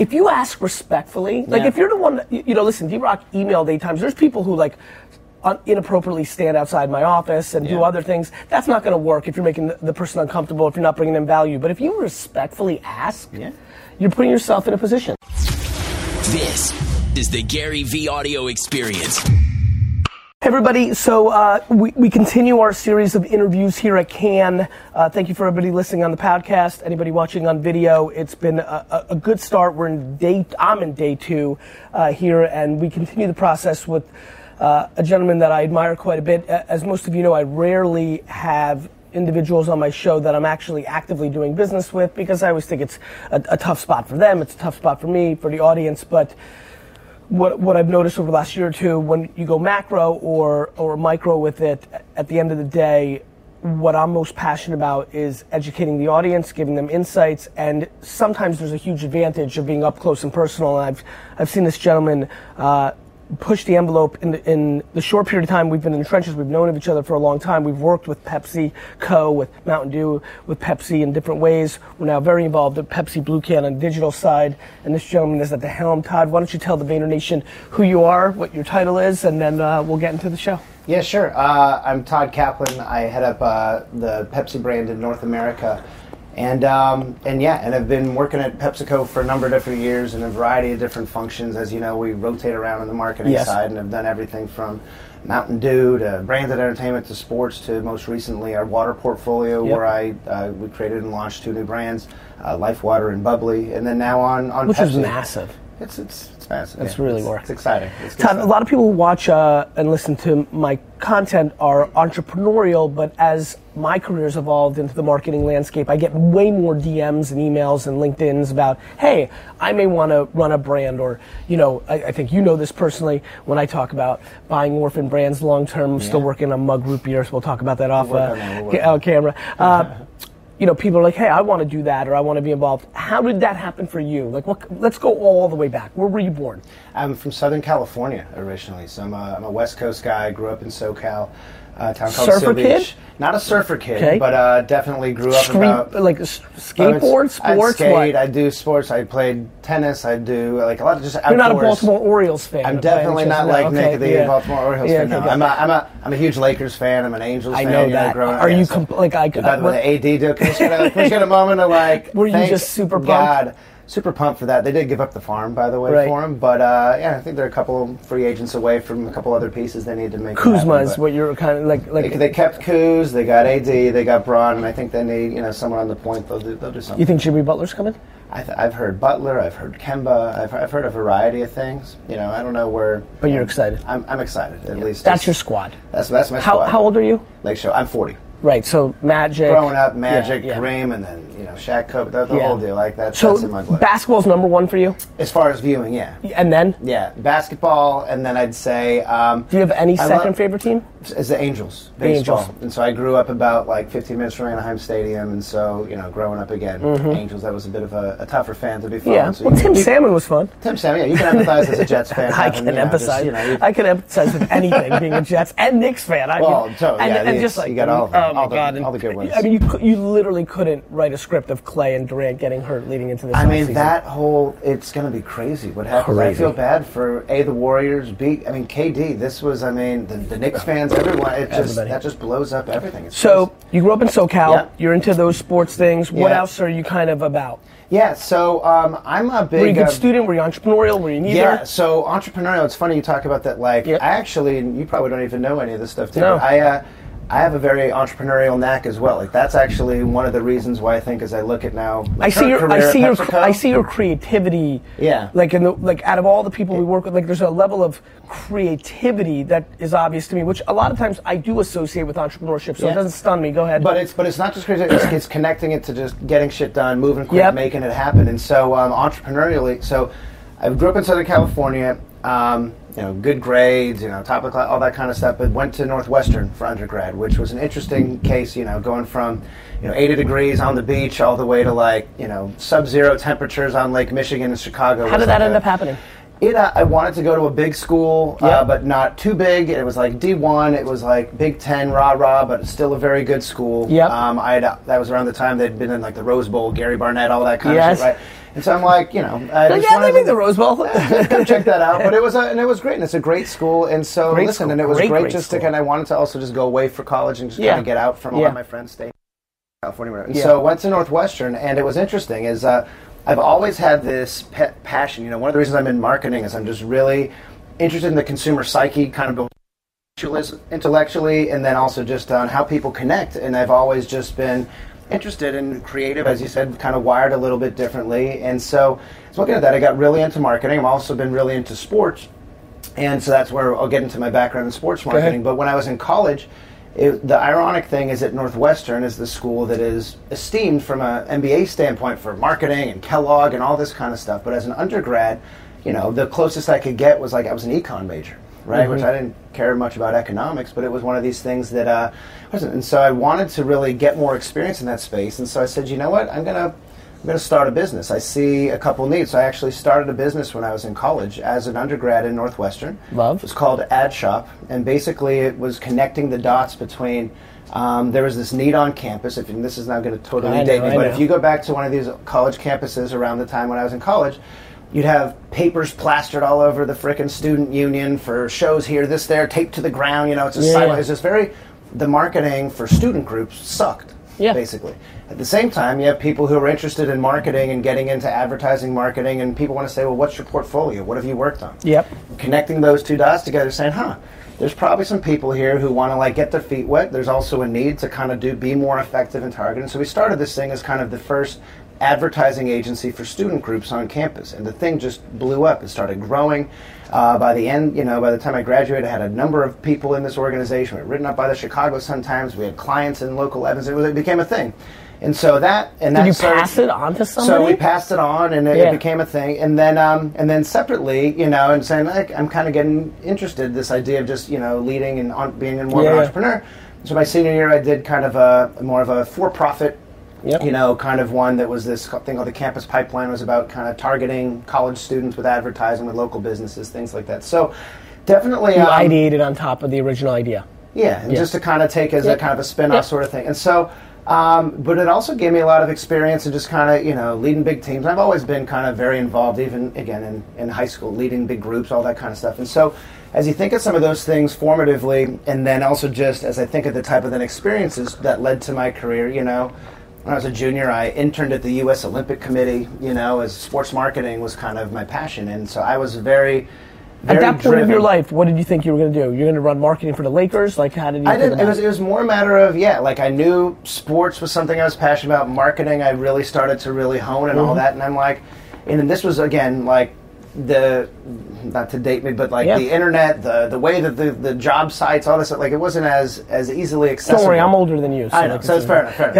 if you ask respectfully, like Yeah. if you're the one, that, you you know, listen, D Rock emailed eight times. There's people who like inappropriately stand outside my office and do other things. That's not going to work if you're making the, the person uncomfortable, if you're not bringing them value. But if you respectfully ask, Yeah. you're putting yourself in a position. This is the GaryVee audio experience. Hey everybody, so uh, we, we continue our series of interviews here at Cannes. Uh, thank you for everybody listening on the podcast, anybody watching on video. It's been a, a, a good start. We're in day, I'm in day two uh, here, and we continue the process with uh, a gentleman that I admire quite a bit. As most of you know, I rarely have individuals on my show that I'm actually actively doing business with because I always think it's a, a tough spot for them, it's a tough spot for me, for the audience, but what, what I've noticed over the last year or two, when you go macro or, or micro with it, at the end of the day, what I'm most passionate about is educating the audience, giving them insights, and sometimes there's a huge advantage of being up close and personal. And I've, I've seen this gentleman uh, push the envelope in the, in the short period of time we've been in the trenches. We've known of each other for a long time. We've worked with Pepsi Co., with Mountain Dew, with Pepsi in different ways. We're now very involved at Pepsi Blue Can on the digital side, and this gentleman is at the helm. Todd, why don't you tell the Vayner Nation who you are, what your title is, and then uh, we'll get into the show. Yeah, sure. Uh, I'm Todd Kaplan. I head up uh, the Pepsi brand in North America, and um, and yeah, and I've been working at PepsiCo for a number of different years in a variety of different functions. As you know, we rotate around on the marketing Yes. side, and I've done everything from Mountain Dew to branded entertainment to sports to most recently our water portfolio, Yep. where I uh, we created and launched two new brands, uh, Life Water and Bubbly, and then now on on Which Pepsi. is massive. It's it's massive. It's yeah. really it's, work. It's exciting. It's a lot of people who watch uh, and listen to my content are entrepreneurial, but as my career's evolved into the marketing landscape, I get way more DMs and emails and LinkedIn's about, hey, I may want to run a brand, or you know, I, I think you know this personally when I talk about buying orphan brands long term. I'm still working on Mug Root Beer, so we'll talk about that off work uh, on that, we'll ca- on uh, camera. Uh, you know, people are like, "Hey, I want to do that, or I want to be involved." How did that happen for you? Like, what? Let's go all the way back. Where were you born? I'm from Southern California originally, so I'm a, I'm a West Coast guy. I grew up in SoCal, a town called Surfer Seal kid? Beach. Not a surfer kid, Okay. but uh, definitely grew up Street, about like s- skateboard, sports. skate, what? I do sports. I played tennis. I do like a lot of just outdoors. You're not a Baltimore Orioles fan. I'm definitely not No, like okay, Nick, the yeah. Baltimore Orioles Yeah, fan. No, okay, I'm, a. I'm a I'm a huge Lakers fan. I'm an Angels I fan. know you that. growing up. Are Yeah, you so- like I? By the way, AD deal. Can we just get a, can we just moment to like? Were you just super pumped? God, super pumped for that. They did give up the farm, by the way, Right. for him. But uh, yeah, I think they're a couple free agents away from a couple other pieces they need to make. Kuzma happen, is what you're kind of like. They, Like they kept Kuz, they got AD, they got Bron, and I think they need you know someone on the point. They'll do, they'll do something. you think Jimmy Butler's coming? I th- I've heard Butler, I've heard Kemba, I've, I've heard a variety of things. You know, I don't know where. But you're excited. I'm, I'm excited at least. That's your squad. That's that's my How squad. how old are you? Lake Show. I'm 40. Right. So Magic. Growing up, Magic, Yeah, yeah. Kareem, and then you know Shaq, Kobe, the, the Yeah. whole deal. Like that, So that's in my blood. basketball's number one for you, as far as viewing, yeah, and then yeah, basketball, and then I'd say. Um, do you have any I second love- favorite team? Is the Angels The baseball, Angels. and so I grew up about like 15 minutes from Anaheim Stadium, and so you know, growing up again, Angels that was a bit of a, a tougher fan to be. Mm-hmm. Yeah. So Well, Tim you- Salmon was fun. Tim Salmon, yeah, you can empathize as a Jets fan. I can you empathize. you know, you- I can empathize with anything, being a Jets and Knicks fan. I Well, mean, so, and, yeah, and you- just like you got all of them, oh my all god, all the good ones. I mean, you you literally couldn't write a script of Klay and Durant getting hurt leading into this. I mean, offseason. that whole it's going to be crazy. What happens? I feel bad for a the Warriors. B, I mean KD. This was. I mean the, the Knicks fans. Everyone. It just Everybody. that just blows up everything. It's So crazy. you grew up in SoCal. Yeah. You're into those sports things. What Yeah. else are you kind of about? yeah. So um, I'm a big. Were you a good uh, student? Were you entrepreneurial? Were you neither? Yeah, so entrepreneurial. It's funny you talk about that. Like, Yep. I actually, and you probably don't even know any of this stuff too. No. I, uh, I have a very entrepreneurial knack as well. Like, that's actually one of the reasons why I think, as I look at now, I see your, I see your, PepsiCo, I see your creativity. Yeah. Like in the, like out of all the people we work with, like there's a level of creativity that is obvious to me, which a lot of times I do associate with entrepreneurship. So it doesn't stun me. Go ahead. But it's but it's not just crazy. It's, it's connecting it to just getting shit done, moving quick, Yep. making it happen. And so um, entrepreneurially, so I grew up in Southern California. Um, you know, good grades, you know, top of class, all that kind of stuff. But went to Northwestern for undergrad, which was an interesting case. You know, going from you know 80 degrees on the beach all the way to like you know sub-zero temperatures on Lake Michigan and Chicago. How did that like end a- up happening? It, uh, I wanted to go to a big school, uh, but not too big. It was like D1. It was like Big Ten, rah rah, but still a very good school. Yep. Um, I had, that was around the time they'd been in like the Rose Bowl, Gary Barnett, all that kind Yes. of shit, right? And so I'm like, you know, I Like, just yeah, they make the Rose Bowl. come check that out. But it was a, and it was great, and it's a great school. And so Great listen, school. and it was Great, great, great just to kind. of wanted to also just go away for college and just Yeah. kind of get out from a lot of my friends staying in California. And Yeah. so went to Northwestern, and it was interesting. Is uh, I've always had this pet passion. You know, one of the reasons I'm in marketing is I'm just really interested in the consumer psyche, kind of intellectually and then also just on how people connect. And I've always just been interested in creative, as you said, kind of wired a little bit differently. And so, so looking at that, I got really into marketing. I've also been really into sports. And so that's where I'll get into my background in sports marketing. But when I was in college, it, the ironic thing is that Northwestern is the school that is esteemed from an MBA standpoint for marketing and Kellogg and all this kind of stuff. But as an undergrad, you know, the closest I could get was like I was an econ major, right? Which I didn't care much about economics, but it was one of these things that uh, wasn't. And so I wanted to really get more experience in that space. And so I said, you know what, I'm gonna I'm going to start a business. I see a couple needs. So I actually started a business when I was in college as an undergrad in Northwestern. Love. It was called Ad Shop, and basically it was connecting the dots between. Um, there was this need on campus. If and this is not going to totally know, date me, but if you go back to one of these college campuses around the time when I was in college, you'd have papers plastered all over the frickin' student union for shows here, this, there, taped to the ground. You know, it's a Yeah. silent. It's just very. The marketing for student groups sucked. Yeah. Basically. At the same time, you have people who are interested in marketing and getting into advertising marketing, and people want to say, well, what's your portfolio? What have you worked on? Yep. Connecting those two dots together, saying, huh, there's probably some people here who want to like get their feet wet. There's also a need to kind of do be more effective in targeting. So we started this thing as kind of the first advertising agency for student groups on campus, and the thing just blew up. It started growing. Uh, by the end, you know, by the time I graduated, I had a number of people in this organization. We were written up by the Chicago Sun Times. We had clients in local Evans. It, was, it became a thing. And so that and that Did you started- pass it on to somebody? so we passed it on, and it, Yeah. it became a thing. And then, um, and then separately, you know, and saying like, I'm kind of getting interested this idea of just you know leading and on, being a more of an entrepreneur. So my senior year, I did kind of a more of a for-profit, Yep. you know, kind of one that was this thing called the Campus Pipeline. Was about kind of targeting college students with advertising with local businesses, things like that. So definitely, You um, ideated on top of the original idea. yeah, and Yeah. just to kind of take as Yeah. a kind of a spin-off Yeah. sort of thing. And so, um, but it also gave me a lot of experience in just kind of, you know, leading big teams. I've always been kind of very involved, even again in, in high school, leading big groups, all that kind of stuff. And so, as you think of some of those things formatively, and then also just as I think of the type of then experiences that led to my career, you know, when I was a junior, I interned at the U.S. Olympic Committee, you know, as sports marketing was kind of my passion. And so I was very, very At that point of your life, what did you think you were going to do? You're going to run marketing for the Lakers? Like, how did you? I did. It was. It was more a matter of yeah. Like I knew sports was something I was passionate about. Marketing, I really started to really hone and Mm-hmm. all that. And I'm like, and then this was again like the not to date me, but like Yeah. the internet, the the way that the, the job sites, all this like it wasn't as as easily accessible. Don't worry, I'm older than you. I know, so it's fair enough. Fair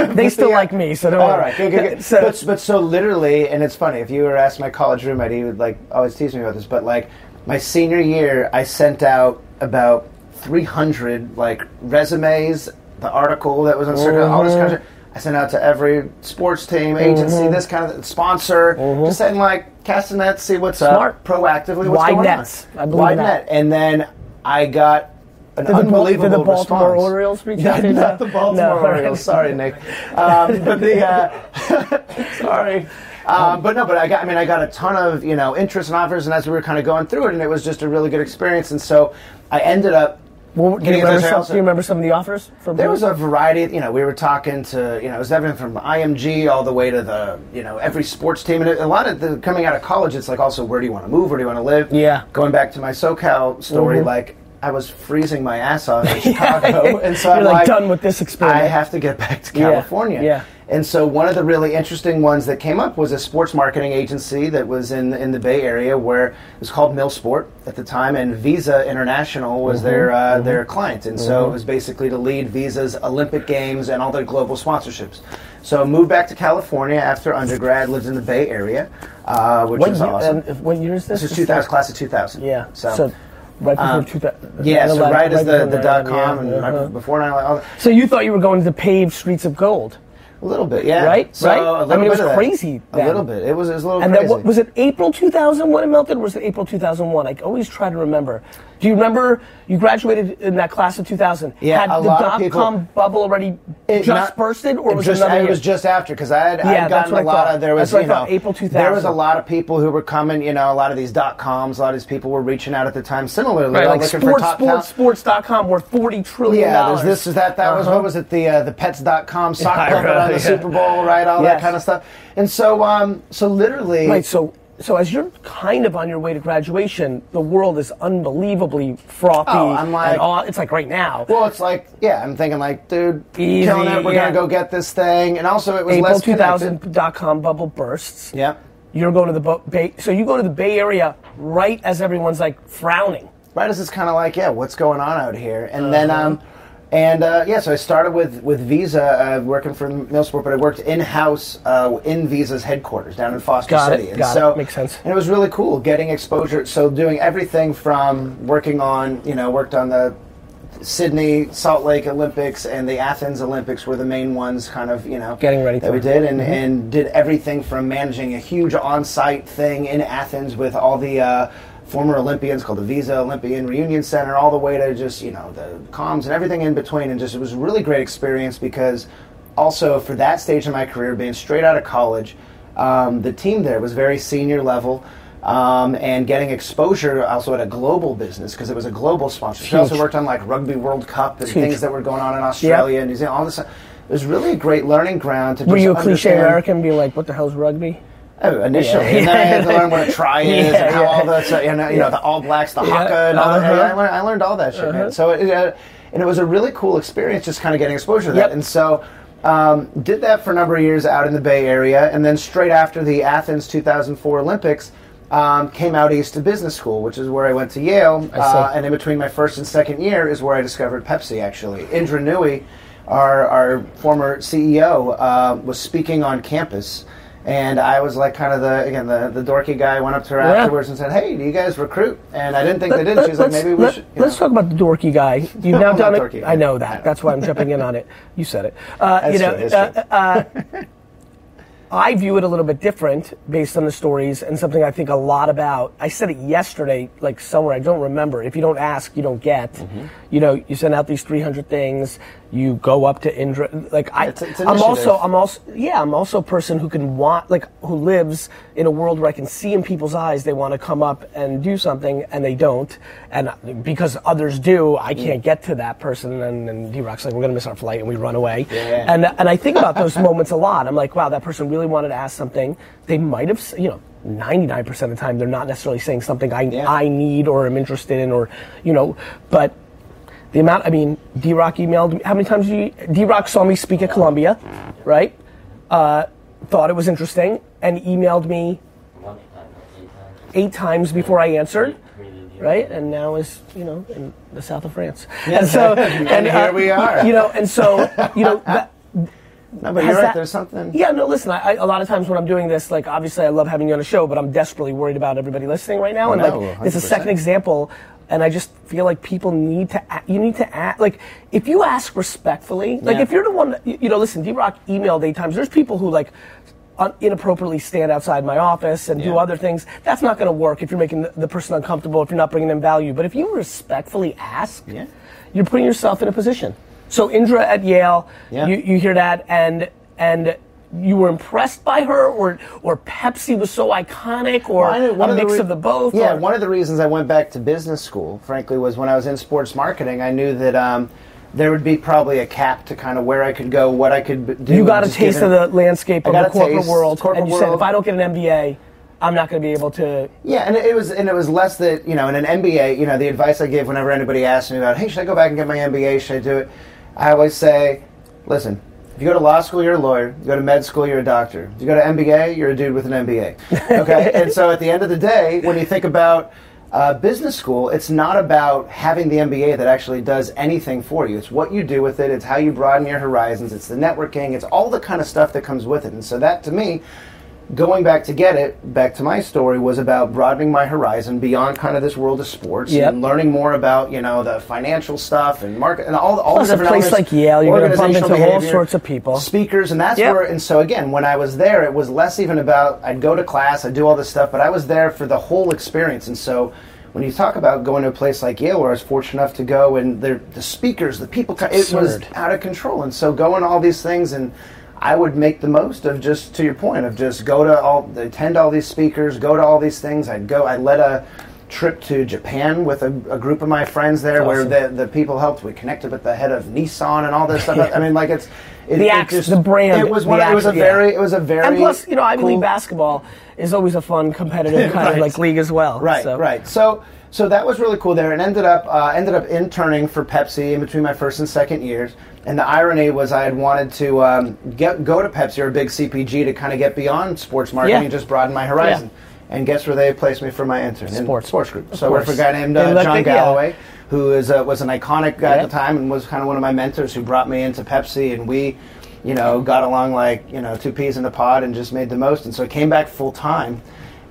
enough. they still Yeah. like me, so don't All worry. right, good, good, good. So- but, but so literally, and it's funny, if you were asked my college roommate, he would like always tease me about this, but like my senior year, I sent out about 300 like resumes, the article that was on circuit, all this Mm-hmm. kind of I sent out to every sports team, agency, this kind of sponsor, just saying like casting that, see what's Mm-hmm. Smart. up, proactively, what's Wide going nets. on. I believe Wide that. net, and then I got an Did the, unbelievable did the Baltimore response. Orioles reach out to not the Baltimore No. Orioles. Sorry, Nick. Um, but the uh, sorry. Um, but no, but I got. I mean, I got a ton of you know interest and offers, and as we were kind of going through it, and it was just a really good experience. And so I ended up. Well, do, you remember some, do you remember some of the offers? From There was a variety. You know, we were talking to you know, it was everything from IMG all the way to the you know every sports team, and a lot of the coming out of college, it's like also where do you want to move, where do you want to live? Yeah. Going back to my SoCal story, Mhm. like I was freezing my ass off in Chicago, and so You're I'm like, like done with this experience. I have to get back to Yeah, California. yeah. And so one of the really interesting ones that came up was a sports marketing agency that was in in the Bay Area where it was called Millsport at the time, and Visa International was their uh, their client, and so it was basically to lead Visa's Olympic Games and all their global sponsorships. So I moved back to California after undergrad, lived in the Bay Area, uh, which what, was year, awesome. um, what year is this? this is 2000, class of 2000. Yeah. So. right before um, 2000. yeah, so 9/11, right as the, the dot com yeah, and uh-huh. before 9 11. So you thought you were going to the paved streets of gold? A little bit, yeah. Right? So Right? a I little mean, it was crazy A little bit. It was, it was a little And crazy. then was it April 2001 it melted, or was it April 2001? I always try to remember. Do you remember you graduated in that class of 2000? Yeah, Had a the lot of dot com bubble already It just not- bursted, or was just, it another it was just after because I had, Yeah, had that's gotten a I lot of there was That's what I you know April there was a lot of people who were coming you know a lot of these dot coms a lot of these people were reaching out at the time similarly Right, like sports, for top sports, talent. sports.com worth 40 trillion Yeah, this, is that, that was Uh-huh. what was it? The uh, the pets.com sock Yeah, puppet on right, the. Super Bowl, right? All that kind of stuff. And so, um, so literally, Right, so so as you're kind of on your way to graduation, the world is unbelievably frothy. Oh, I'm like- all, it's like right now. well, it's like, yeah, I'm thinking like, dude, Easy, killing it. We're yeah. gonna go get this thing, and also it was April less connected. 2000.com bubble bursts. Yeah. You're going to the Bay, so you go to the Bay Area right as everyone's like frowning. right as it's kind of like, yeah, what's going on out here? And then, Uh-huh. um, and uh, yeah, so I started with with Visa, uh, working for Millsport, but I worked in house uh, in Visa's headquarters down in Foster Got it, City. and got it. Makes sense. And it was really cool getting exposure. So doing everything from working on, you know, worked on the Sydney, Salt Lake Olympics, and the Athens Olympics were the main ones, kind of, you know, Getting ready that we it. did, and, Mm-hmm. and did everything from managing a huge on-site thing in Athens with all the uh, former Olympians called the Visa Olympian Reunion Center, all the way to just you know the comms and everything in between, and just it was a really great experience because also for that stage of my career, being straight out of college, um, the team there was very senior level. Um, and getting exposure also at a global business because it was a global sponsor. She also worked on like Rugby World Cup and Huge. things that were going on in Australia and New Zealand. All this, it was really a great learning ground to. Were you a cliche American being like, what the hell's rugby? Oh, initially, Yeah. and then I had to learn what a try is Yeah, and how yeah. all the so, you know, you know the All Blacks, the haka, and all that. uh-huh. I, learned, I learned all that shit, man. So it, uh, and it was a really cool experience, just kind of getting exposure to that. Yep. And so um, did that for a number of years out in the Bay Area, and then straight after the Athens 2004 Olympics. Um, came out east to business school, which is where I went to Yale, uh, and in between my first and second year is where I discovered Pepsi. Actually, Indra Nooyi, our our former CEO, uh, was speaking on campus, and I was like kind of the again the, the dorky guy. Went up to her Yeah. afterwards and said, "Hey, do you guys recruit?" And I didn't think they did. Let- She was like, "Maybe we let- should." Let's know. talk about the dorky guy. You've now done it. I know I that. know. That's why I'm jumping in on it. You said it. Uh, you know, true, uh, true. uh, I view it a little bit different based on the stories and something I think a lot about. I said it yesterday, like somewhere I don't remember. If you don't ask, you don't get. Mm-hmm. You know, you send out these 300 things. You go up to Indra. Like I, It's- it's I'm also, I'm also, yeah, I'm also a person who can want, like, who lives in a world where I can see in people's eyes they want to come up and do something and they don't, and because others do, I Mm. can't get to that person. And, and D-Rock's like, we're gonna miss our flight, and we run away. Yeah. And and I think about those moments a lot. I'm like, wow, that person really wanted to ask something. They might have, you know. 99% of the time, they're not necessarily saying something I, Yeah. I need or am interested in, or, you know, but the amount, I mean, D Rock emailed me. How many times did you, D Rock saw me speak at Columbia, right? Uh, thought it was interesting and emailed me eight times before I answered, right? And now is, you know, in the south of France. And so, and, here we are. You know, and so, you know, that, No, but you're right. that- There's something. Yeah, no, listen. I, I, a lot of times when I'm doing this, like obviously I love having you on a show, but I'm desperately worried about everybody listening right now. Oh, and no, like, it's a second example, and I just feel like people need to. You need to act like if you ask respectfully. Like Yeah. if you're the one, that, you know, listen. D Rock emailed eight times. There's people who like. Inappropriately stand outside my office and do other things. That's not going to work if you're making the, the person uncomfortable. If you're not bringing them value, but if you respectfully ask, Yeah. you're putting yourself in a position. So Indra at Yale, Yeah. you, you hear that, and and you were impressed by her, or or Pepsi was so iconic, or Well, I know one a of the mix re- of the both. Yeah, or- one of the reasons I went back to business school, frankly, was when I was in sports marketing. I knew that um, there would be probably a cap to kind of where I could go, what I could do. you got a taste given- of the landscape of the corporate taste, world, corporate and you said, if I don't get an MBA, I'm not going to be able to. Yeah, and it was and it was less that you know in an MBA. You know, the advice I give whenever anybody asks me about, hey, should I go back and get my MBA? Should I do it? I always say, listen. If you go to law school, you're a lawyer. You go to med school, you're a doctor. If you go to MBA, you're a dude with an MBA. Okay, and so at the end of the day, when you think about uh, business school, it's not about having the MBA that actually does anything for you. It's what you do with it. It's how you broaden your horizons. It's the networking. It's all the kind of stuff that comes with it. And so that, to me, going back to get it, back to my story, was about broadening my horizon beyond kind of this world of sports Yep. and learning more about you know the financial stuff and market and all all Plus, the a place elements, like Yale, you're gonna bump organizational into all sorts of people. speakers, and that's Yep. where. And so again, when I was there, it was less even about I'd go to class, I'd do all this stuff, but I was there for the whole experience, and so. When you talk about going to a place like Yale, where I was fortunate enough to go, and the the speakers, the people, it was out of control. And so going to all these things, and I would make the most of just to your point of just go to all, attend all these speakers, go to all these things. I'd go. I led a trip to Japan with a, a group of my friends there, where the the people helped. We connected with the head of Nissan and all this stuff. I mean, like it's it, The act- the brand, It was one. it was a yeah. very. It was a very. And plus, you know, Ivy cool- League basketball is always a fun, competitive kind Right. of like league as well. Right, so. right. So, so that was really cool there, and ended up uh, ended up interning for Pepsi in between my first and second years. And the irony was, I had wanted to um, get go to Pepsi or a big CPG to kind of get beyond sports marketing Yeah. and just broaden my horizon. And guess where they placed me for my intern? In Sports. sports group. Of so I worked for a guy named uh, John yeah. Galloway, who is uh, was an iconic guy Yeah. at the time and was kind of one of my mentors who brought me into Pepsi. And we, you know, got along like you know two peas in a pod and just made the most. And so I came back full time.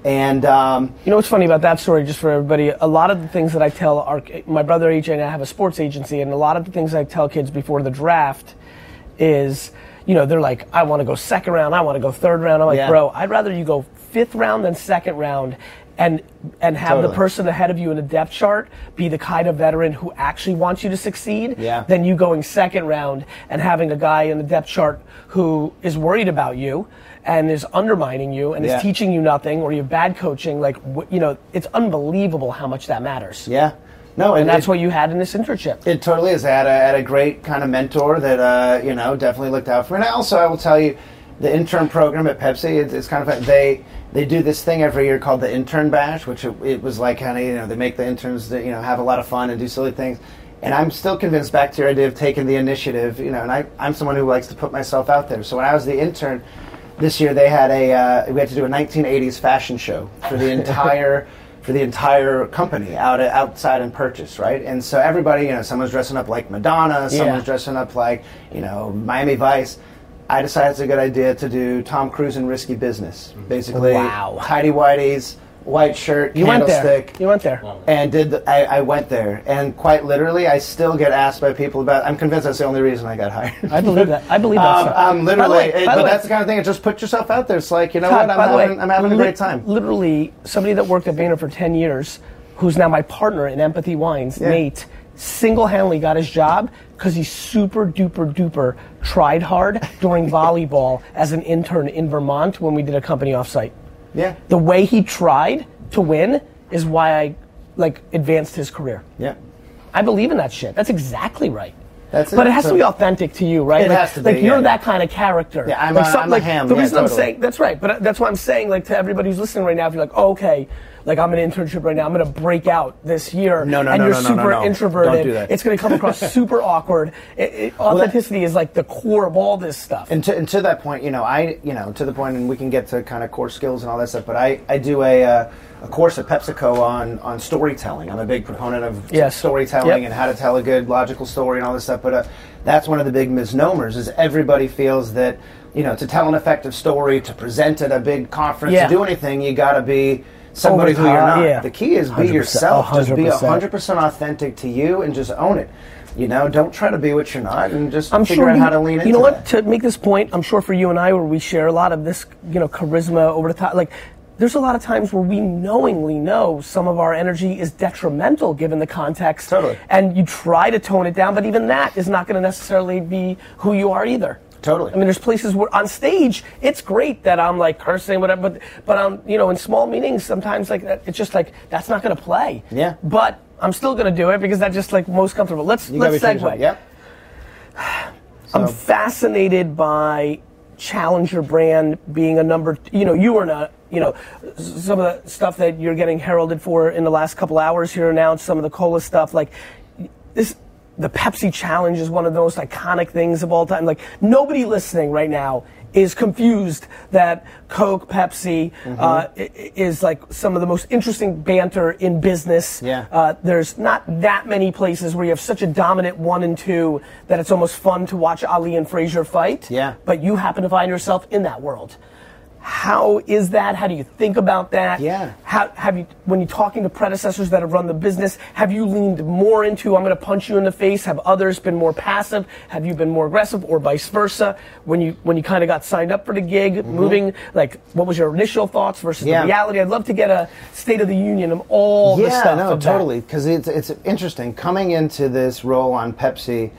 And um, You know what's funny about that story, just for everybody? A lot of the things that I tell our, my brother AJ and I have a sports agency, and a lot of the things I tell kids before the draft is, you know, they're like, I want to go second round, I want to go third round. I'm like, Yeah. bro, I'd rather you go fifth round than second round. And, and have the person ahead of you in the depth chart be the kind of veteran who actually wants you to succeed Yeah. than you going second round and having a guy in the depth chart who is worried about you and is undermining you and Yeah. is teaching you nothing or you have bad coaching like you know it's unbelievable how much that matters yeah, no, and that's it, what you had in this internship It totally is. I had a, had a great kind of mentor that uh, you know definitely looked out for me. And I also I will tell you, the intern program at Pepsi, it's, it's kind of they they do this thing every year called the intern bash, which it, it was like kind of you know they make the interns that, you know have a lot of fun and do silly things. And I'm still convinced back to your idea of taking the initiative, you know. And I I'm someone who likes to put myself out there. So when I was the intern. This year they had a uh, we had to do a 1980s fashion show for the entire for the entire company out outside in purchase, right? And so everybody, you know, someone's dressing up like Madonna, someone's Yeah. dressing up like, you know, Miami Vice. I decided it's a good idea to do Tom Cruise and Risky Business. Basically, Wow. tidy whities, white shirt, you went there you went there And did the, I, I went there, and quite literally, I still get asked by people about. I'm convinced that's the only reason I got hired. i believe that i believe that Um, stuff. um, By the literally, way- it- by the but way, that's the kind of thing. It just put yourself out there. It's like you know Todd, what? I'm by the having, way, I'm having a lit- great time. literally somebody that worked at Vayner for 10 years who's now my partner in empathy wines Yeah. nate single-handedly got his job because he super duper duper tried hard during volleyball as an intern in vermont when we did a company offsite Yeah, the way he tried to win is why I like advanced his career. yeah. I believe in that shit. That's exactly right. That's it. But it has So- to be authentic to you, right? It like, has to be, Like you're yeah. that kind of character. Yeah, I'm like a- some- I'm a like, ham, The yeah, reason I'm saying that's right, but uh, that's why I'm saying like to everybody who's listening right now, if you're like, oh, okay, like I'm an internship right now, I'm gonna break out this year, No, no, and no, you're no, no, super no, no. introverted. Don't do that. It's gonna come across super awkward. It, it, authenticity is like the core of all this stuff. And to, and to that point, you know, I, you know, to the point, and we can get to kind of core skills and all that stuff. But I, I do a, uh, a course at PepsiCo on on storytelling. I'm a big proponent of Yes. storytelling Yep. and how to tell a good logical story and all this stuff. But uh, that's one of the big misnomers is everybody feels that you know to tell an effective story, to present at a big conference, Yeah. to do anything, you got to be somebody who you're not. yeah. The key is be 100%, yourself. Just be 100%. 100% authentic to you and just own it. You know, don't try to be what you're not, and just I'm figure sure out you, how to lean into you know that. what? To make this point, I'm sure for you and I, where we share a lot of this, you know, charisma over the top. Like, there's a lot of times where we knowingly know some of our energy is detrimental given the context. Totally. And you try to tone it down, but even that is not going to necessarily be who you are either. Totally. I mean, there's places where on stage it's great that I'm like cursing, whatever. But but um, you know, in small meetings, sometimes like that, it's just like that's not going to play. Yeah. But I'm still going to do it because that's just like most comfortable. Let's You let's be true to segue. yourself. Yep. I'm fascinated by challenger brand being a number. You know, you were not. You know, some of the stuff that you're getting heralded for in the last couple hours here announced. Some of the cola stuff, like this. The Pepsi challenge is one of the most iconic things of all time. Like nobody listening right now is confused that Coke, Pepsi Mm-hmm. uh, is like some of the most interesting banter in business. Yeah. Uh, there's not that many places where you have such a dominant one and two that it's almost fun to watch Ali and Frazier fight. Yeah. But you happen to find yourself in that world. How is that? How do you think about that? Yeah. How have you, when you're talking to predecessors that have run the business, have you leaned more into I'm going to punch you in the face? Have others been more passive? Have you been more aggressive, or vice versa? When you when you kind of got signed up for the gig, moving, like what was your initial thoughts versus Mm-hmm. Yeah. the reality? I'd love to get a state of the union of all the yeah, stuff. no, totally. Because it's it's interesting coming into this role on Pepsi.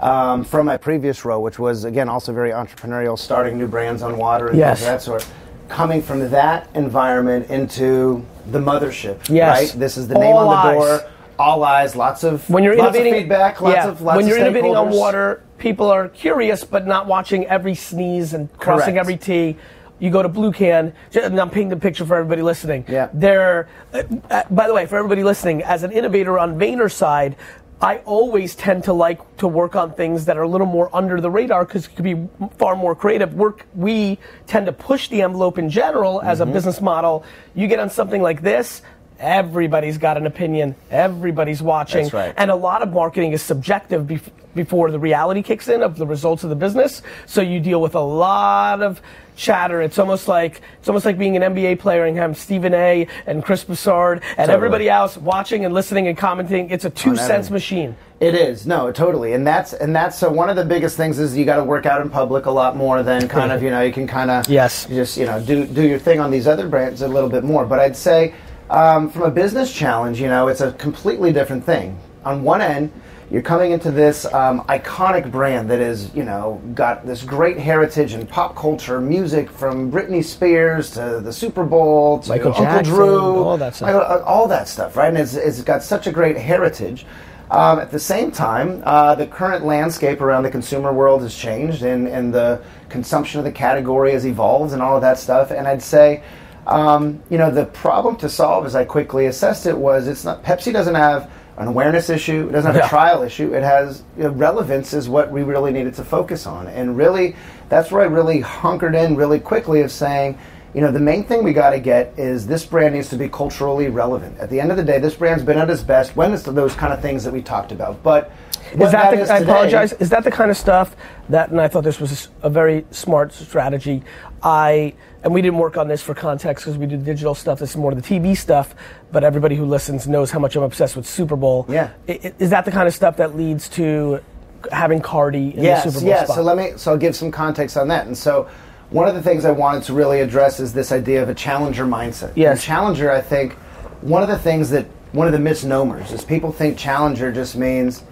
Um, from my previous role, which was again also very entrepreneurial, starting new brands on water and Yes. things of that sort. Coming from that environment into the mothership, Yes. right? This is the name All on the eyes. door. All eyes, lots of when you're innovating feedback, lots yeah, of lots when you're innovating on water, people are curious but not watching every sneeze and crossing Correct. every T. You go to Blue Can, and I'm painting the picture for everybody listening. Yeah. They're, uh, uh, by the way, for everybody listening, as an innovator on Vayner side, I always tend to like to work on things that are a little more under the radar because it could be far more creative. Work we tend to push the envelope in general as Mm-hmm. a business model. You get on something like this, everybody's got an opinion, everybody's watching, That's right. and a lot of marketing is subjective bef- before the reality kicks in of the results of the business. So you deal with a lot of chatter. It's almost like it's almost like being an NBA player and having Stephen A. and Chris Broussard and Totally. everybody else watching and listening and commenting. It's a two cents machine. It is no, totally, and that's and that's so one of the biggest things is you got to work out in public a lot more than kind of you know you can kind of Yes. just you know do do your thing on these other brands a little bit more. But I'd say um, from a business challenge, you know, it's a completely different thing. On one end, you're coming into this um, iconic brand that is you know got this great heritage in pop culture, music from Britney Spears to the Super Bowl to Michael Uncle Jackson, Drew, all that stuff. Michael- uh, all that stuff, right? And it's, it's got such a great heritage. Um, at the same time, uh, the current landscape around the consumer world has changed, and, and the consumption of the category has evolved, and all of that stuff. And I'd say, um, you know, the problem to solve, as I quickly assessed it, was it's not Pepsi doesn't have an awareness issue, it doesn't have Yeah. a trial issue. It has you know, relevance, is what we really needed to focus on, and really, that's where I really hunkered in really quickly of saying you know, the main thing we got to get is this brand needs to be culturally relevant. At the end of the day, this brand's been at its best when it's those kind of things that we talked about. But what Is that, the, I today- apologize. Is that the kind of stuff that, and I thought this was a very smart strategy. I, and we didn't work on this for context because we do digital stuff. This is more the TV stuff, but everybody who listens knows how much I'm obsessed with Super Bowl. Yeah. I- i- Is that the kind of stuff that leads to having Cardi in yes, the Super Bowl yes. spot? So let me. So I'll give some context on that. And so, one of the things I wanted to really address is this idea of a challenger mindset. Yes. And challenger, I think, one of the things that one of the misnomers is people think challenger just means,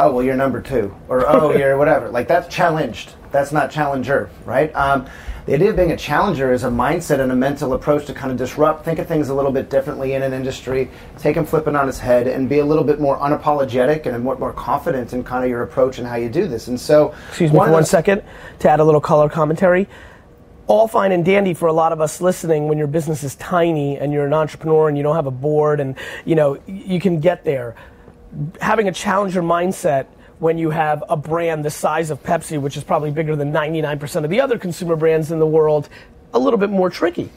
oh well, you're number two, or oh you're whatever. Like that's challenged. That's not challenger, right? Um, the idea of being a challenger is a mindset and a mental approach to kind of disrupt, think of things a little bit differently in an industry, take them flipping on its head, and be a little bit more unapologetic and more, more confident in kind of your approach and how you do this. And so, Excuse me one for one second to add a little color commentary. All fine and dandy for a lot of us listening when your business is tiny and you're an entrepreneur and you don't have a board and you know you can get there. Having a challenger mindset when you have a brand the size of Pepsi, which is probably bigger than 99% of the other consumer brands in the world, a little bit more tricky.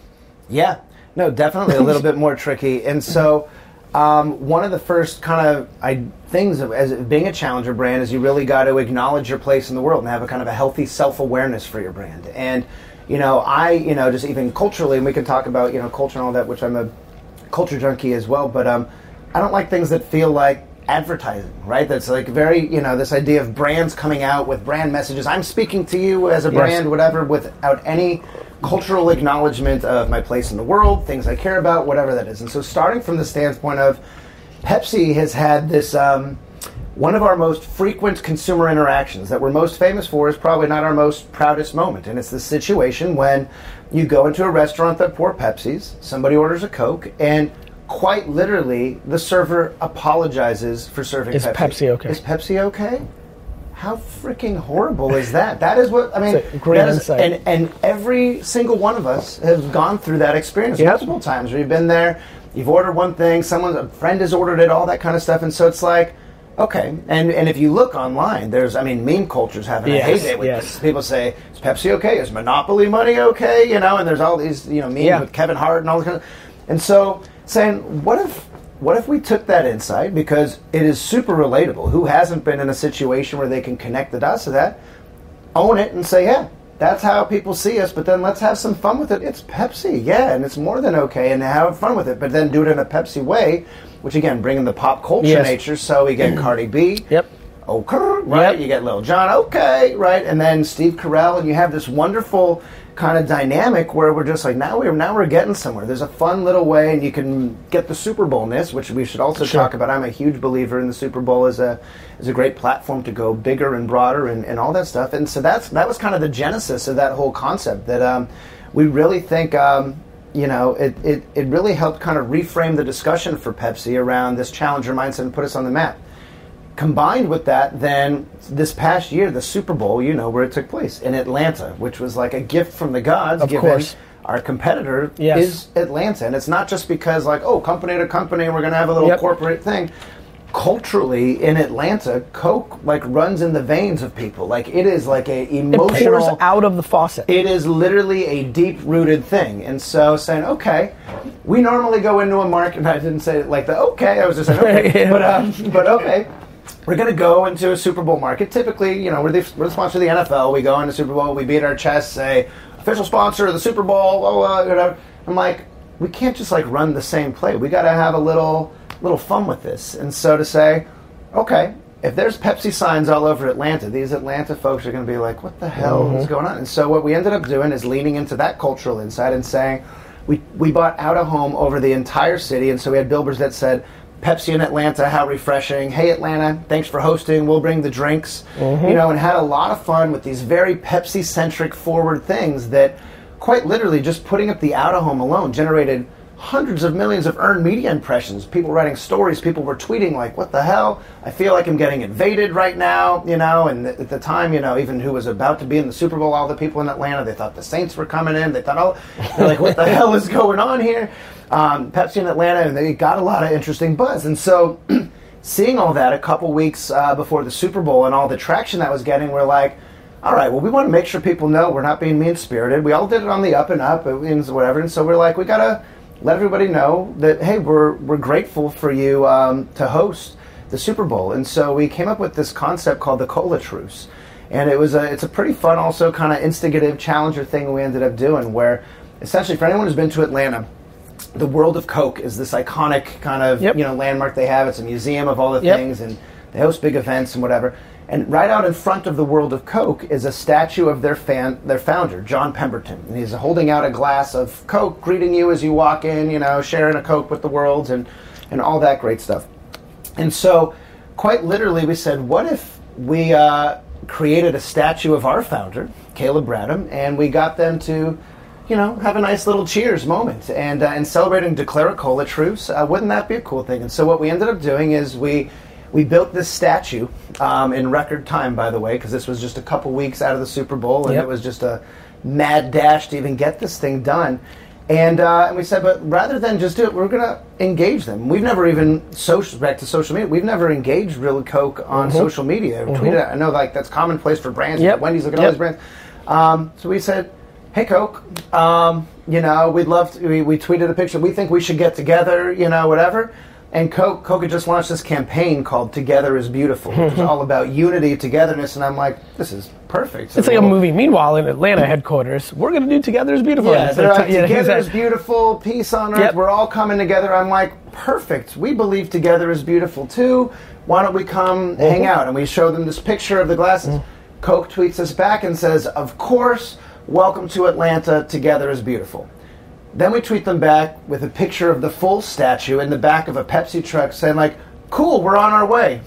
Yeah, no, definitely a little bit more tricky. And so, um, one of the first kind of I, things of as being a challenger brand is you really got to acknowledge your place in the world and have a kind of a healthy self awareness for your brand. And you know, I you know just even culturally, and we can talk about you know culture and all that, which I'm a culture junkie as well. But um, I don't like things that feel like advertising, right? That's like very, you know, this idea of brands coming out with brand messages. I'm speaking to you as a Yes. brand, whatever, without any cultural acknowledgement of my place in the world, things I care about, whatever that is. And so, starting from the standpoint of Pepsi has had this. Um, one of our most frequent consumer interactions that we're most famous for is probably not our most proudest moment. And it's the situation when you go into a restaurant that pour Pepsis, somebody orders a Coke, and quite literally the server apologizes for serving Is Pepsi. Pepsi okay? Is Pepsi okay? How freaking horrible is that? That is what I mean. It's a great that is- insight. And and every single one of us has gone through that experience Yep. multiple times where you've been there, you've ordered one thing, someone a friend has ordered it, all that kind of stuff, and so it's like, okay. And and if you look online, there's I mean, meme culture's having a heyday with yes. this. People say, is Pepsi okay? Is Monopoly money okay? You know, and there's all these you know memes Yeah. with Kevin Hart and all this kind of, and so saying, what if what if we took that insight because it is super relatable? Who hasn't been in a situation where they can connect the dots to that? Own it and say, yeah, that's how people see us, but then let's have some fun with it. It's Pepsi, yeah, and it's more than okay, and have fun with it, but then do it in a Pepsi way, which again, bringing the pop culture Yes. nature. So we get Cardi B, Yep. okay, right? Yep. You get Lil Jon, okay, right? And then Steve Carell, and you have this wonderful kind of dynamic where we're just like now we're now we're getting somewhere. There's a fun little way, and you can get the Super Bowl-ness, which we should also Sure. talk about. I'm a huge believer in the Super Bowl as a as a great platform to go bigger and broader and, and all that stuff. And so that's that was kind of the genesis of that whole concept that um, we really think. Um, you know, it, it, it really helped kind of reframe the discussion for Pepsi around this challenger mindset and put us on the map combined with that, then this past year, the Super Bowl, you know where it took place in Atlanta, which was like a gift from the gods. Of given course. Our competitor Yes. is Atlanta, and it's not just because like oh company to company, we're going to have a little Yep. corporate thing. Culturally, in Atlanta, Coke like runs in the veins of people. Like it is like a It pours emotional. out of the faucet. It is literally a deep rooted thing. And so saying, okay, we normally go into a market, and I didn't say it like that, okay, I was just saying, okay, but, um, but okay. We're going to go into a Super Bowl market. Typically, you know, we're the, we're the sponsor of the NFL. We go into Super Bowl, we beat our chest, say, official sponsor of the Super Bowl, blah, blah, whatever. I'm like, we can't just like run the same play. We got to have a little little fun with this. And so to say, okay, if there's Pepsi signs all over Atlanta, these Atlanta folks are going to be like, what the hell is mm-hmm. going on? And so what we ended up doing is leaning into that cultural insight and saying, we, we bought out of home over the entire city. And so we had billboards that said, Pepsi in Atlanta, how refreshing. Hey, Atlanta, thanks for hosting. We'll bring the drinks. Mm-hmm. You know, and had a lot of fun with these very Pepsi centric forward things that quite literally just putting up the out of home alone generated hundreds of millions of earned media impressions. People writing stories, people were tweeting like, "What the hell? I feel like I'm getting invaded right now," you know. And at the time, you know, even who was about to be in the Super Bowl, all the people in Atlanta, they thought the Saints were coming in. They thought, "Oh, they're like, what the hell is going on here?" Um, Pepsi in Atlanta, and they got a lot of interesting buzz. And so, seeing all that a couple weeks uh, before the Super Bowl and all the traction that was getting, we're like all right, well, we want to make sure people know we're not being mean spirited. We all did it on the up and up and whatever. And so we're like, we got to let everybody know that, hey, we're, we're grateful for you um, to host the Super Bowl. And so we came up with this concept called the Cola Truce. And it was a, it's a pretty fun, also kind of instigative challenger thing we ended up doing where essentially for anyone who's been to Atlanta, the World of Coke is this iconic kind of Yep. you know landmark they have. It's a museum of all the Yep. things, and they host big events and whatever. And right out in front of the World of Coke is a statue of their fan, their founder, John Pemberton, and he's holding out a glass of Coke, greeting you as you walk in. You know, sharing a Coke with the world and and all that great stuff. And so, quite literally, we said, what if we uh, created a statue of our founder, Caleb Bradham, and we got them to, you know, have a nice little cheers moment and uh, and celebrating Declare a Cola Truce? Uh, wouldn't that be a cool thing? And so, what we ended up doing is we we built this statue um, in record time, by the way, because this was just a couple weeks out of the Super Bowl, and Yep. it was just a mad dash to even get this thing done. And, uh, and we said, but rather than just do it, we're going to engage them. We've never even social back to social media. We've never engaged Real Coke on social media. or Tweeted. I know like that's commonplace for brands. Mm-hmm. Yep. Wendy's look at all these brands. Um, so we said, hey Coke, um, you know, we'd love to. We, we tweeted a picture. We think we should get together. You know, whatever. And Coke, Coke had just launched this campaign called "Together Is Beautiful," It's all about unity, togetherness. And I'm like, this is perfect. It's like a movie. Meanwhile, in Atlanta headquarters, we're going to do Together is Beautiful. Yeah, they're like- yeah, together is beautiful, peace on earth. Yep. We're all coming together. I'm like, perfect. We believe together is beautiful too. Why don't we come mm-hmm. hang out? And we show them this picture of the glasses. Mm-hmm. Coke tweets us back and says, "Of course, welcome to Atlanta. Together is beautiful." Then we tweet them back with a picture of the full statue in the back of a Pepsi truck, saying like, "Cool, we're on our way."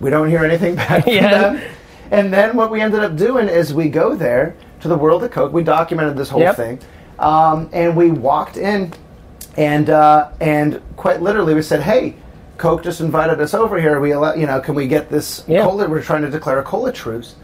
We don't hear anything back from Yeah. them. And then what we ended up doing is we go there to the World of Coke. We documented this whole Yep. thing, um, and we walked in, and uh, and quite literally we said, "Hey, Coke just invited us over here. We allow, you know, can we get this Yeah. cola? We're trying to declare a cola truce."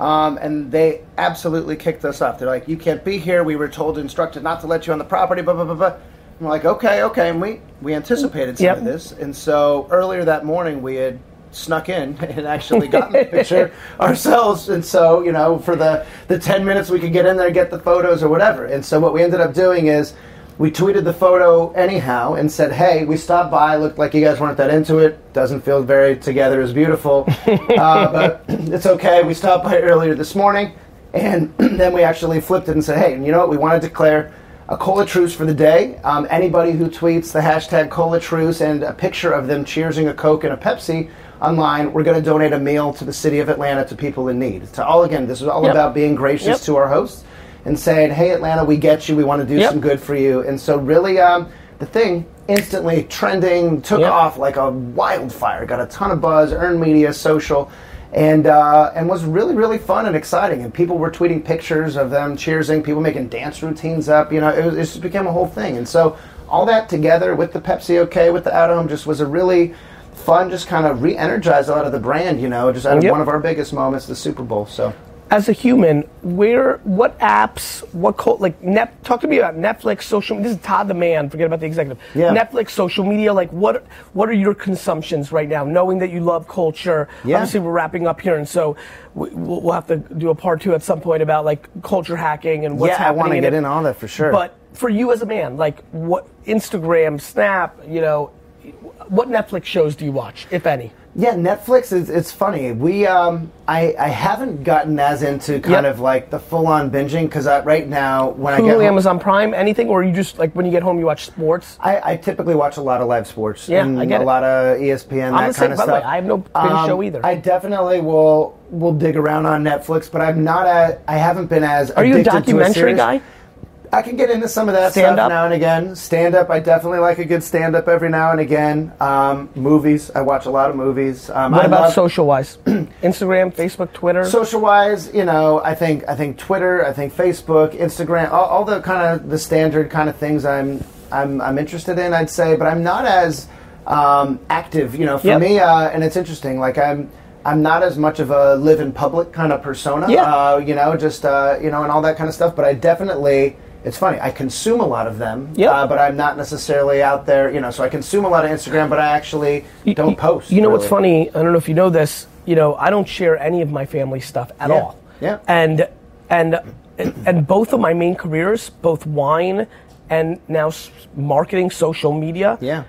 Um, and they absolutely kicked us off. They're like, "You can't be here. We were told, instructed not to let you on the property." Blah blah blah blah. And we're like, "Okay, okay." And we we anticipated some Yep. of this, and so earlier that morning we had snuck in and actually gotten the picture ourselves. And so, you know, for the, the 10 minutes we could get in there, get the photos or whatever. And so what we ended up doing is we tweeted the photo anyhow and said, hey, we stopped by, looked like you guys weren't that into it, doesn't feel very together as beautiful, uh, but it's okay. We stopped by earlier this morning. And then we actually flipped it and said, hey, you know what? We want to declare a cola truce for the day. Um, anybody who tweets the hashtag cola truce and a picture of them cheersing a Coke and a Pepsi online, we're going to donate a meal to the city of Atlanta to people in need. To all again, this is all Yep. about being gracious Yep. to our hosts and saying, hey, Atlanta, we get you. We want to do Yep. some good for you. And so, really, um, the thing instantly trending, took Yep. off like a wildfire, got a ton of buzz, earned media, social. And uh, and was really really fun and exciting, and people were tweeting pictures of them cheering, people making dance routines up. You know, it, was, it just became a whole thing. And so all that together with the Pepsi OK, with the Out Home, just was a really fun, just kind of re-energized a lot of the brand. You know, just out of Yep. one of our biggest moments, the Super Bowl. So as a human, where, what apps, what cult, like, net, talk to me about Netflix, social. This is Todd the man. Forget about the executive. Yeah. Netflix, social media. Like, what, what are your consumptions right now? Knowing that you love culture. Yeah. Obviously, we're wrapping up here, and so we, we'll, we'll have to do a part two at some point about like culture hacking and what's yeah, I want to get it. in all that for sure. But for you as a man, like, what Instagram, Snap, you know, what Netflix shows do you watch, if any? Yeah, Netflix is it's funny. We um I I haven't gotten as into kind Yep. of like the full on binging because right now when I get home, Amazon Prime, anything, or you just like when you get home you watch sports? I, I typically watch a lot of live sports. Yeah, and I get a it. lot of ESPN. I'm that kind of by the way. Um, I have no binge show either. I definitely will will dig around on Netflix, but I'm not a. I haven't been as. Are you a documentary series. guy? I can get into some of that Stand stuff up? now and again. Stand up, I definitely like a good stand up every now and again. Um, movies, I watch a lot of movies. Um, What I about love- social wise? Instagram, Facebook, Twitter? social wise, you know, I think I think Twitter, I think Facebook, Instagram, all, all the kind of the standard kind of things I'm I'm I'm interested in. I'd say, but I'm not as um, active. You know, for Yep. me, uh, and it's interesting. Like I'm. I'm not as much of a live in public kind of persona, Yeah. uh, you know, just uh, you know, and all that kind of stuff. But I definitely, it's funny. I consume a lot of them, Yep. uh, but I'm not necessarily out there, you know. So I consume a lot of Instagram, but I actually don't post. You know what's funny? I don't know if you know this. You know, I don't share any of my family stuff at Yeah. all. Yeah. And and and both of my main careers, both wine and now marketing, social media. Yeah.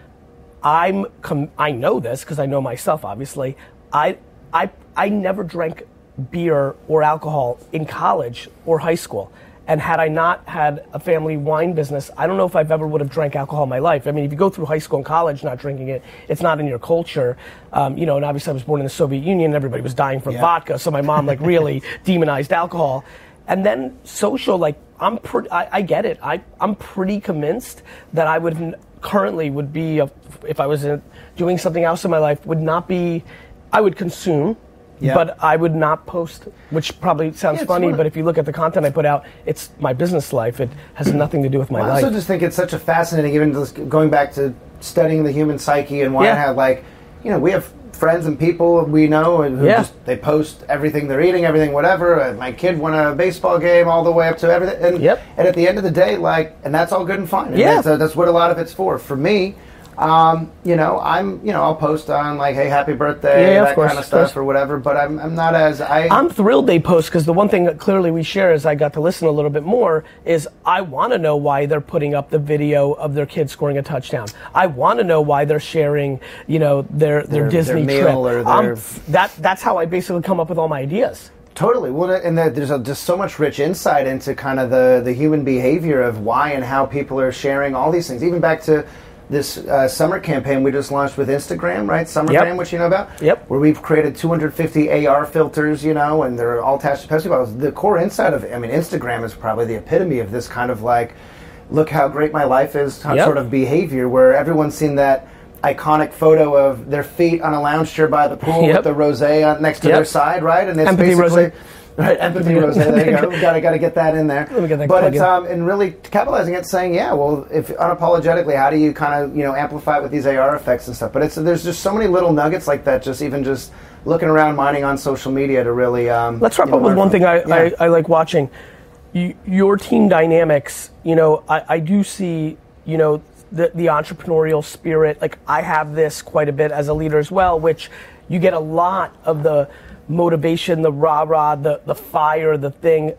I'm com- I know this because I know myself. Obviously, I I I never drank beer or alcohol in college or high school. And had I not had a family wine business, I don't know if I've ever would have drank alcohol in my life. I mean, if you go through high school and college not drinking it, it's not in your culture. Um, you know, and obviously I was born in the Soviet Union. and Everybody was dying from Yeah. vodka, so my mom like really demonized alcohol. And then social, like I'm pretty, I, I get it. I I'm pretty convinced that I would currently would be a, if I was in, doing something else in my life would not be. I would consume, Yeah. but I would not post. Which probably sounds Yeah, funny, but if you look at the content I put out, it's my business life. It has nothing to do with my I life. I also just think it's such a fascinating, even just going back to studying the human psyche and why Yeah. I have like, you know, we have friends and people we know and who Yeah. just they post everything they're eating, everything, whatever. My kid won a baseball game, all the way up to everything. And, Yep. and at the end of the day, like, and that's all good and fine. And Yeah. that's, uh, that's what a lot of it's for. For me. Um, you know, I'm, you know, I'll post on like, "Hey, happy birthday," Yeah, that course, kind of stuff or whatever. But I'm, I'm not as I. I'm thrilled they post because the one thing that clearly we share as I got to listen a little bit more is I want to know why they're putting up the video of their kid scoring a touchdown. I want to know why they're sharing, you know, their their, Their- Disney their trip. or their- f- that that's how I basically come up with all my ideas. Totally. Well, and there- there's a, just so much rich insight into kind of the, the human behavior of why and how people are sharing all these things. Even back to this uh, summer campaign we just launched with Instagram, right? Summergram, Yep. which you know about? Yep. Where we've created 250 AR filters, you know, and they're all attached to Pepsi bottles. The core insight of, I mean, Instagram is probably the epitome of this kind of like, look how great my life is, Yep. sort of behavior, where everyone's seen that iconic photo of their feet on a lounge chair by the pool Yep. with the rosé on next to Yep. their side, right? And it's Empathy basically rosé. Right, empathy rosé. There you go. We gotta gotta get that in there. Let me get that but it's in. um and really capitalizing it, saying yeah, well, if unapologetically, how do you kind of you know amplify it with these AR effects and stuff? But it's there's just so many little nuggets like that. Just even just looking around, mining on social media to really. Um, Let's wrap you know, up with one thing I. Yeah. I, I like watching. You, your team dynamics, you know, I, I do see, you know, the, the entrepreneurial spirit. Like, I have this quite a bit as a leader as well, which you get a lot of the motivation, the rah rah, the, the fire, the thing.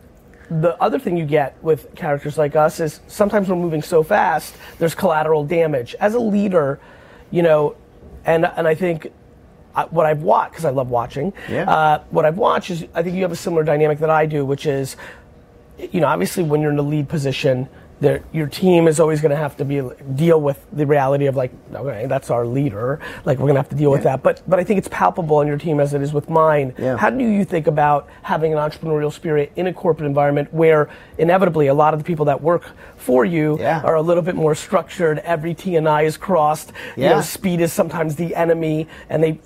The other thing you get with characters like us is sometimes we're moving so fast, there's collateral damage. As a leader, you know, and, and I think what I've watched because I love watching. Yeah. Uh, what I've watched is I think you have a similar dynamic that I do, which is, you know, obviously when you're in the lead position, your team is always going to have to be deal with the reality of like, okay, that's our leader. Like we're going to have to deal with that. But but I think it's palpable in your team as it is with mine. Yeah. How do you think about having an entrepreneurial spirit in a corporate environment where inevitably a lot of the people that work for you Yeah. are a little bit more structured? Every T and I is crossed. You know, speed is sometimes the enemy, and they.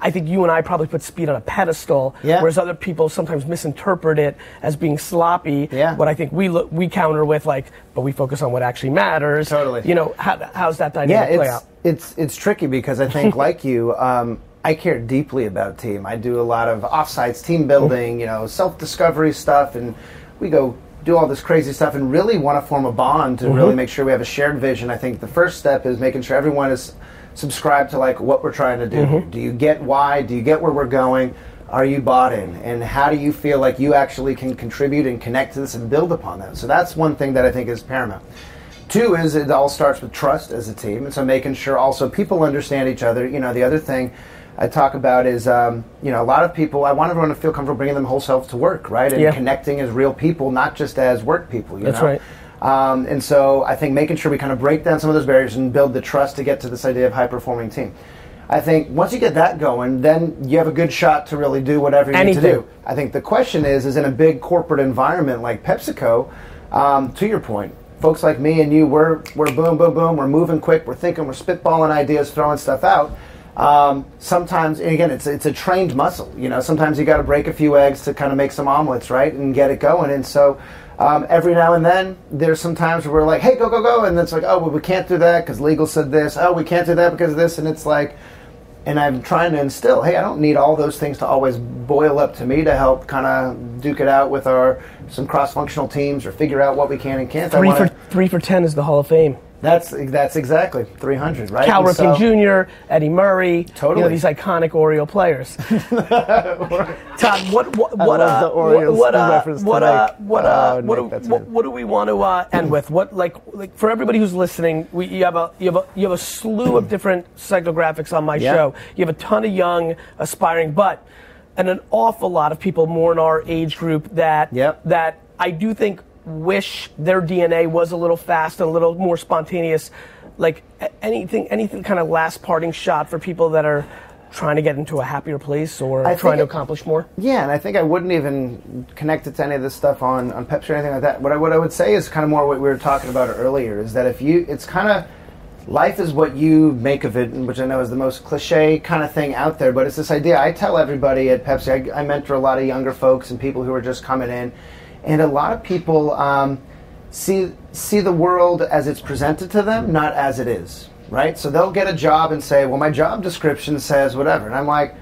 I think you and I probably put speed on a pedestal, Yeah. whereas other people sometimes misinterpret it as being sloppy. Yeah. What I think we look, we counter with like, but we focus on what actually matters. Totally. You know, how, how's that yeah, dynamic play it's, out? it's it's tricky because I think, like you, um, I care deeply about team. I do a lot of offsites, team building, you know, self discovery stuff, and we go do all this crazy stuff and really want to form a bond to really make sure we have a shared vision. I think the first step is making sure everyone is subscribed to like what we're trying to do. Do you get why? Do you get where we're going? Are you bought in? And how do you feel like you actually can contribute and connect to this and build upon that? So that's one thing that I think is paramount. Two is it all starts with trust as a team, and so making sure also people understand each other. You know, the other thing I talk about is, um, you know, a lot of people. I want everyone to feel comfortable bringing them whole selves to work, right, and Yeah. connecting as real people, not just as work people. You That's know? right. Um, and so I think making sure we kind of break down some of those barriers and build the trust to get to this idea of high performing team. I think once you get that going, then you have a good shot to really do whatever you need to do. I think the question is, is in a big corporate environment like PepsiCo, um, to your point, folks like me and you, we're, we're boom, boom, boom, we're moving quick, we're thinking, we're spitballing ideas, throwing stuff out. Um, sometimes, and again, it's, it's a trained muscle. You know, sometimes you got to break a few eggs to kind of make some omelets, right, and get it going. And so um, every now and then, there's some times where we're like, hey, go, go, go. And it's like, oh, well, we can't do that because legal said this. Oh, we can't do that because of this. And it's like, and I'm trying to instill, hey, I don't need all those things to always boil up to me to help kind of duke it out with our some cross-functional teams or figure out what we can and can't. I Three wanna- for three for ten is the Hall of Fame. That's that's exactly 300, right? Cal Ripken so- Jr., Eddie Murray, you know, Totally. these iconic Oriole players. Todd, what what what uh, Orioles what uh, what uh, what uh, Oh, what, Nick, do, what, what do we want to uh, end with? What like like for everybody who's listening, we you have a you have a you have a slew of different psychographics on my Yeah. show. You have a ton of young aspiring, but and an awful lot of people more in our age group that Yep. that I do think wish their DNA was a little fast and a little more spontaneous. Like anything, anything kind of last parting shot for people that are trying to get into a happier place or I trying to accomplish more. Yeah, and I think I wouldn't even connect it to any of this stuff on, on Pepsi or anything like that. What I, what I would say is kind of more what we were talking about earlier is that if you, it's kind of, life is what you make of it, which I know is the most cliche kind of thing out there, but it's this idea. I tell everybody at Pepsi, I, I mentor a lot of younger folks and people who are just coming in, and a lot of people um, see, see the world as it's presented to them, not as it is. Right? So they'll get a job and say, well, my job description says whatever. And I'm like,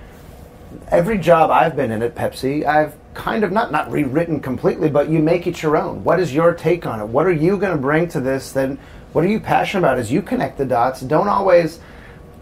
every job I've been in at Pepsi, I've kind of not not rewritten completely, but you make it your own. What is your take on it? What are you going to bring to this? Then, what are you passionate about? As you connect the dots, don't always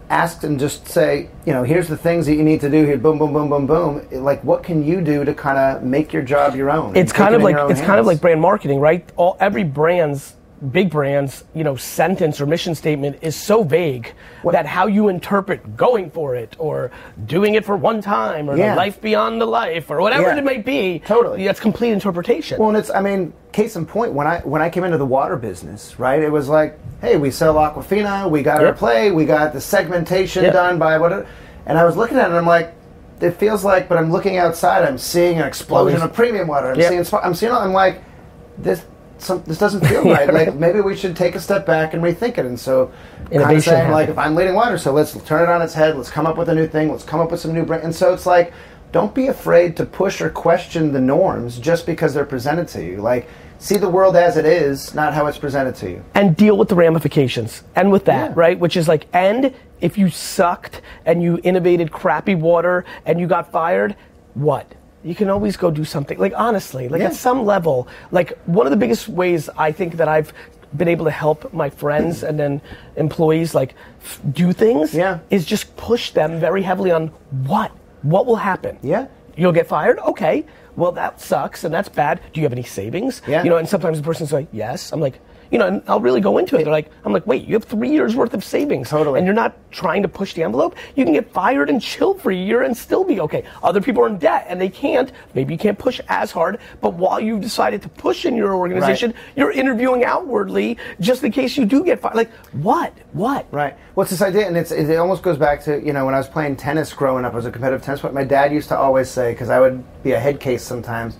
ask and just say, you know, here's the things that you need to do here. Boom, boom, boom, boom, boom. Like, what can you do to kind of make your job your own? It's kind of like it's kind of like brand marketing, right? All every brand's big brands, you know, sentence or mission statement is so vague that how you interpret going for it or doing it for one time or Yeah. the life beyond the life or whatever Yeah. it might be. Totally. That's complete interpretation. Well, and it's I mean, case in point, when I when I came into the water business, right? It was like, hey, we sell Aquafina, we got our play, we got the segmentation Yep. done by whatever, and I was looking at it, and I'm like, it feels like, but I'm looking outside, I'm seeing an explosion Always. of premium water. I'm Yep. seeing, I'm seeing, I'm like, this. Some, this doesn't feel right. Like maybe we should take a step back and rethink it. And so, kind of Innovation saying like, if I'm leading water, so let's turn it on its head. Let's come up with a new thing. Let's come up with some new brand. And so it's like, don't be afraid to push or question the norms just because they're presented to you. Like, see the world as it is, not how it's presented to you. and deal with the ramifications. And with that, Yeah. right? Which is like, and if you sucked and you innovated crappy water and you got fired, what? You can always go do something. Like honestly, like Yeah. at some level, like one of the biggest ways I think that I've been able to help my friends and then employees like f- do things Yeah. is just push them very heavily on what what will happen Yeah. you'll get fired okay well that sucks and that's bad do you have any savings Yeah. you know and sometimes the person's like yes i'm like you know, and I'll really go into it. They're like, I'm like, wait, you have three years worth of savings. Totally. And you're not trying to push the envelope. You can get fired and chill for a year and still be okay. Other people are in debt and they can't. Maybe you can't push as hard, but while you've decided to push in your organization, Right. you're interviewing outwardly just in case you do get fired. Like, what? What? Right. What's this idea? And it's, it almost goes back to, you know, when I was playing tennis growing up, I was a competitive tennis player. My dad used to always say, because I would be a head case sometimes,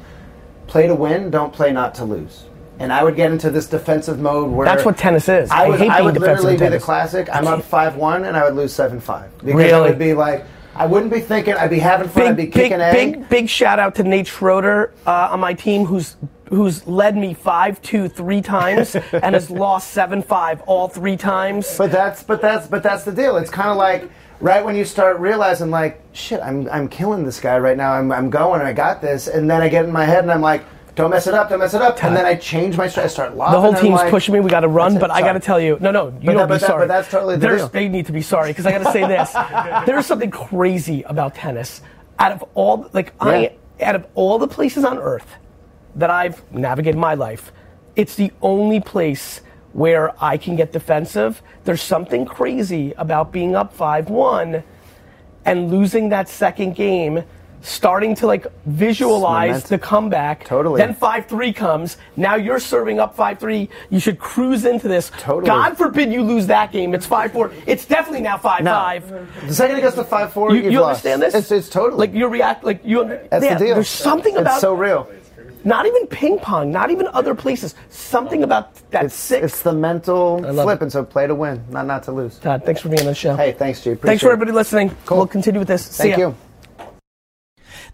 play to win, don't play not to lose. And I would get into this defensive mode where That's what tennis is. I I would, hate I being would defensive literally be the classic. I'm up five one, and I would lose seven five. Because I Really? would be like, I wouldn't be thinking. I'd be having fun. I'd be big, big, kicking big, big shout out to Nate Schroeder uh, on my team, who's who's led me five two three times and has lost seven five all three times. But that's but that's but that's the deal. It's kind of like right when you start realizing like shit, I'm I'm killing this guy right now. I'm I'm going. I got this, and then I get in my head and I'm like. Don't mess it up. Don't mess it up. And then I change my strategy. I start laughing. the whole team's like, pushing me. We got to run, but I got to tell you, no, no, you But don't that- be but that- but that's totally the deal. They need to be sorry because I got to say this. There's something crazy about tennis. Out of all, like I, out of all the places on earth that I've navigated my life, it's the only place where I can get defensive. There's something crazy about being up five one and losing that second game. Starting to like visualize the comeback, Totally. Then five three comes. Now you're serving up five three. You should cruise into this. Totally. God forbid you lose that game. It's five four. It's definitely now five No. five. The second it goes to five four, You, you understand this? It's, it's totally like you react like you. That's yeah, the deal. There's something about it's so real. not even ping pong, not even other places. Something about that It's six. it's the mental flip, it. and so play to win, not not to lose. Todd, thanks for being on the show. Hey, thanks, G. thanks for everybody listening. Cool. We'll continue with this. See Thank you.